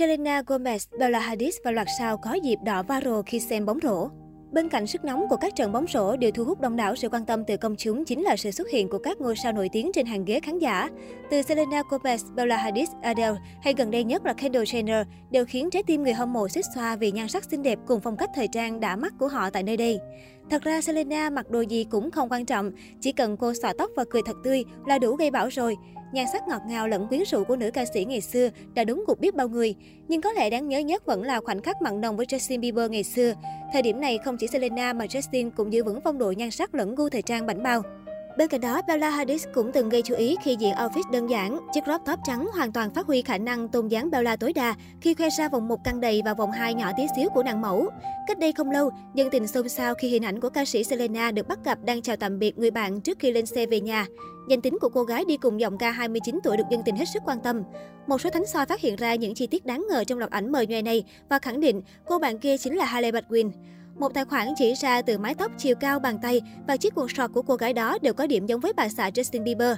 Selena Gomez, Bella Hadid và loạt sao có dịp đỏ viral khi xem bóng rổ. Bên cạnh sức nóng của các trận bóng rổ, điều thu hút đông đảo sự quan tâm từ công chúng chính là sự xuất hiện của các ngôi sao nổi tiếng trên hàng ghế khán giả. Từ Selena Gomez, Bella Hadid, Adele hay gần đây nhất là Kendall Jenner đều khiến trái tim người hâm mộ xích xoa vì nhan sắc xinh đẹp cùng phong cách thời trang đã mắt của họ tại nơi đây. Thật ra Selena mặc đồ gì cũng không quan trọng, chỉ cần cô xõa tóc và cười thật tươi là đủ gây bão rồi. Nhan sắc ngọt ngào lẫn quyến rũ của nữ ca sĩ ngày xưa đã đúng gục biết bao người. Nhưng có lẽ đáng nhớ nhất vẫn là khoảnh khắc mặn nồng với Justin Bieber ngày xưa. Thời điểm này không chỉ Selena mà Justin cũng giữ vững phong độ nhan sắc lẫn gu thời trang bảnh bao. Bên cạnh đó, Bella Hadid cũng từng gây chú ý khi diện outfit đơn giản. Chiếc crop top trắng hoàn toàn phát huy khả năng tôn dáng Bella tối đa khi khoe ra vòng một căng đầy và vòng hai nhỏ tí xíu của nàng mẫu. Cách đây không lâu, dân tình xôn xao khi hình ảnh của ca sĩ Selena được bắt gặp đang chào tạm biệt người bạn trước khi lên xe về nhà. Danh tính của cô gái đi cùng giọng ca 29 tuổi được dân tình hết sức quan tâm. Một số thánh soi phát hiện ra những chi tiết đáng ngờ trong loạt ảnh mời nhòe này và khẳng định cô bạn kia chính là Hailey Baldwin. Một tài khoản chỉ ra từ mái tóc chiều cao bàn tay và chiếc quần sọt của cô gái đó đều có điểm giống với bà xã Justin Bieber.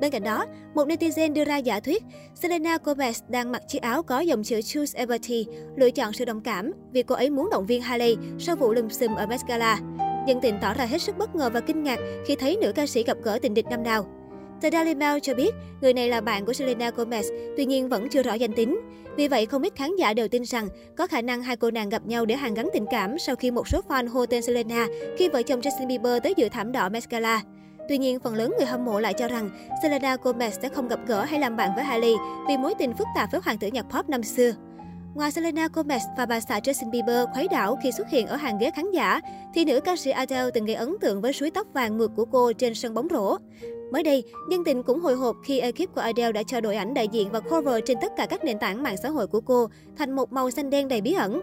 Bên cạnh đó, một netizen đưa ra giả thuyết Selena Gomez đang mặc chiếc áo có dòng chữ Choose Everty, lựa chọn sự đồng cảm vì cô ấy muốn động viên Hailey sau vụ lùm xùm ở Met Gala. Dân tình tỏ ra hết sức bất ngờ và kinh ngạc khi thấy nữ ca sĩ gặp gỡ tình địch năm nào. Tờ Daily Mail cho biết người này là bạn của Selena Gomez, tuy nhiên vẫn chưa rõ danh tính. Vì vậy, không ít khán giả đều tin rằng có khả năng hai cô nàng gặp nhau để hàn gắn tình cảm sau khi một số fan hô tên Selena khi vợ chồng Justin Bieber tới dự thảm đỏ Met Gala. Tuy nhiên, phần lớn người hâm mộ lại cho rằng Selena Gomez sẽ không gặp gỡ hay làm bạn với Hailey vì mối tình phức tạp với hoàng tử nhạc pop năm xưa. Ngoài Selena Gomez và bà xã Justin Bieber khuấy đảo khi xuất hiện ở hàng ghế khán giả, thì nữ ca sĩ Adele từng gây ấn tượng với suối tóc vàng mượt của cô trên sân bóng rổ. Mới đây, nhân tình cũng hồi hộp khi ekip của Adele đã cho đội ảnh đại diện và cover trên tất cả các nền tảng mạng xã hội của cô thành một màu xanh đen đầy bí ẩn.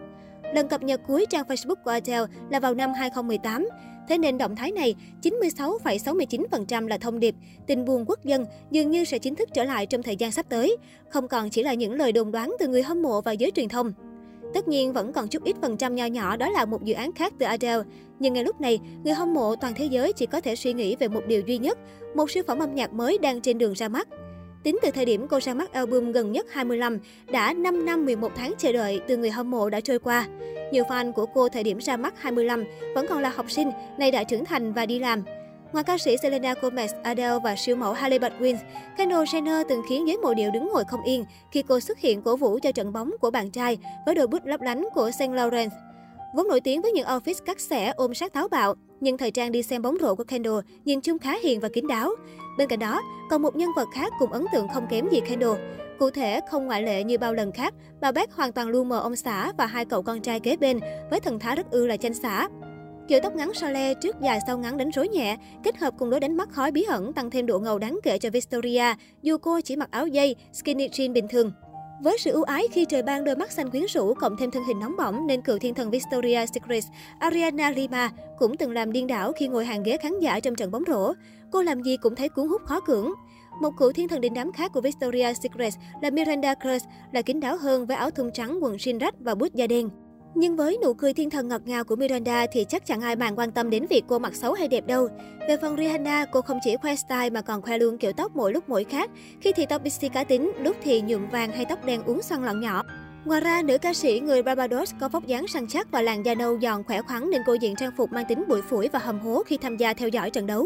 Lần cập nhật cuối trang Facebook của Adele là vào năm 2018. Thế nên động thái này, 96,69% là thông điệp, tình buồn quốc dân dường như sẽ chính thức trở lại trong thời gian sắp tới, không còn chỉ là những lời đồn đoán từ người hâm mộ và giới truyền thông. Tất nhiên vẫn còn chút ít phần trăm nho nhỏ đó là một dự án khác từ Adele. Nhưng ngay lúc này, người hâm mộ toàn thế giới chỉ có thể suy nghĩ về một điều duy nhất, một siêu phẩm âm nhạc mới đang trên đường ra mắt. Tính từ thời điểm cô ra mắt album gần nhất 25, đã 5 năm 11 tháng chờ đợi từ người hâm mộ đã trôi qua. Nhiều fan của cô thời điểm ra mắt 25 vẫn còn là học sinh, nay đã trưởng thành và đi làm. Ngoài ca sĩ Selena Gomez, Adele và siêu mẫu Hailey Baldwin, Kendall Jenner từng khiến giới mộ điệu đứng ngồi không yên khi cô xuất hiện cổ vũ cho trận bóng của bạn trai với đôi bút lấp lánh của Saint Laurent. Vốn nổi tiếng với những outfit cắt xẻ ôm sát táo bạo, nhưng thời trang đi xem bóng rổ của Kendall nhìn chung khá hiền và kín đáo. Bên cạnh đó, còn một nhân vật khác cùng ấn tượng không kém gì Kendall. Cụ thể, không ngoại lệ như bao lần khác, bà Beck hoàn toàn lu mờ ông xã và hai cậu con trai kế bên với thần thái rất ư là chanh xã. Kiểu tóc ngắn so le trước dài sau ngắn đánh rối nhẹ, kết hợp cùng lối đánh mắt khói bí ẩn tăng thêm độ ngầu đáng kể cho Victoria, dù cô chỉ mặc áo dây, skinny jean bình thường. Với sự ưu ái khi trời ban đôi mắt xanh quyến rũ cộng thêm thân hình nóng bỏng nên cựu thiên thần Victoria Secret Ariana Lima cũng từng làm điên đảo khi ngồi hàng ghế khán giả trong trận bóng rổ. Cô làm gì cũng thấy cuốn hút khó cưỡng. Một cựu thiên thần đình đám khác của Victoria Secret là Miranda Kerr là kín đáo hơn với áo thun trắng, quần jean rách và bút da đen. Nhưng với nụ cười thiên thần ngọt ngào của Miranda thì chắc chẳng ai bàn quan tâm đến việc cô mặc xấu hay đẹp đâu. Về phần Rihanna, cô không chỉ khoe style mà còn khoe luôn kiểu tóc mỗi lúc mỗi khác. Khi thì tóc pixie cá tính, lúc thì nhuộm vàng hay tóc đen uống xoăn lọn nhỏ. Ngoài ra, nữ ca sĩ người Barbados có vóc dáng săn chắc và làn da nâu giòn khỏe khoắn nên cô diện trang phục mang tính bụi phủi và hầm hố khi tham gia theo dõi trận đấu.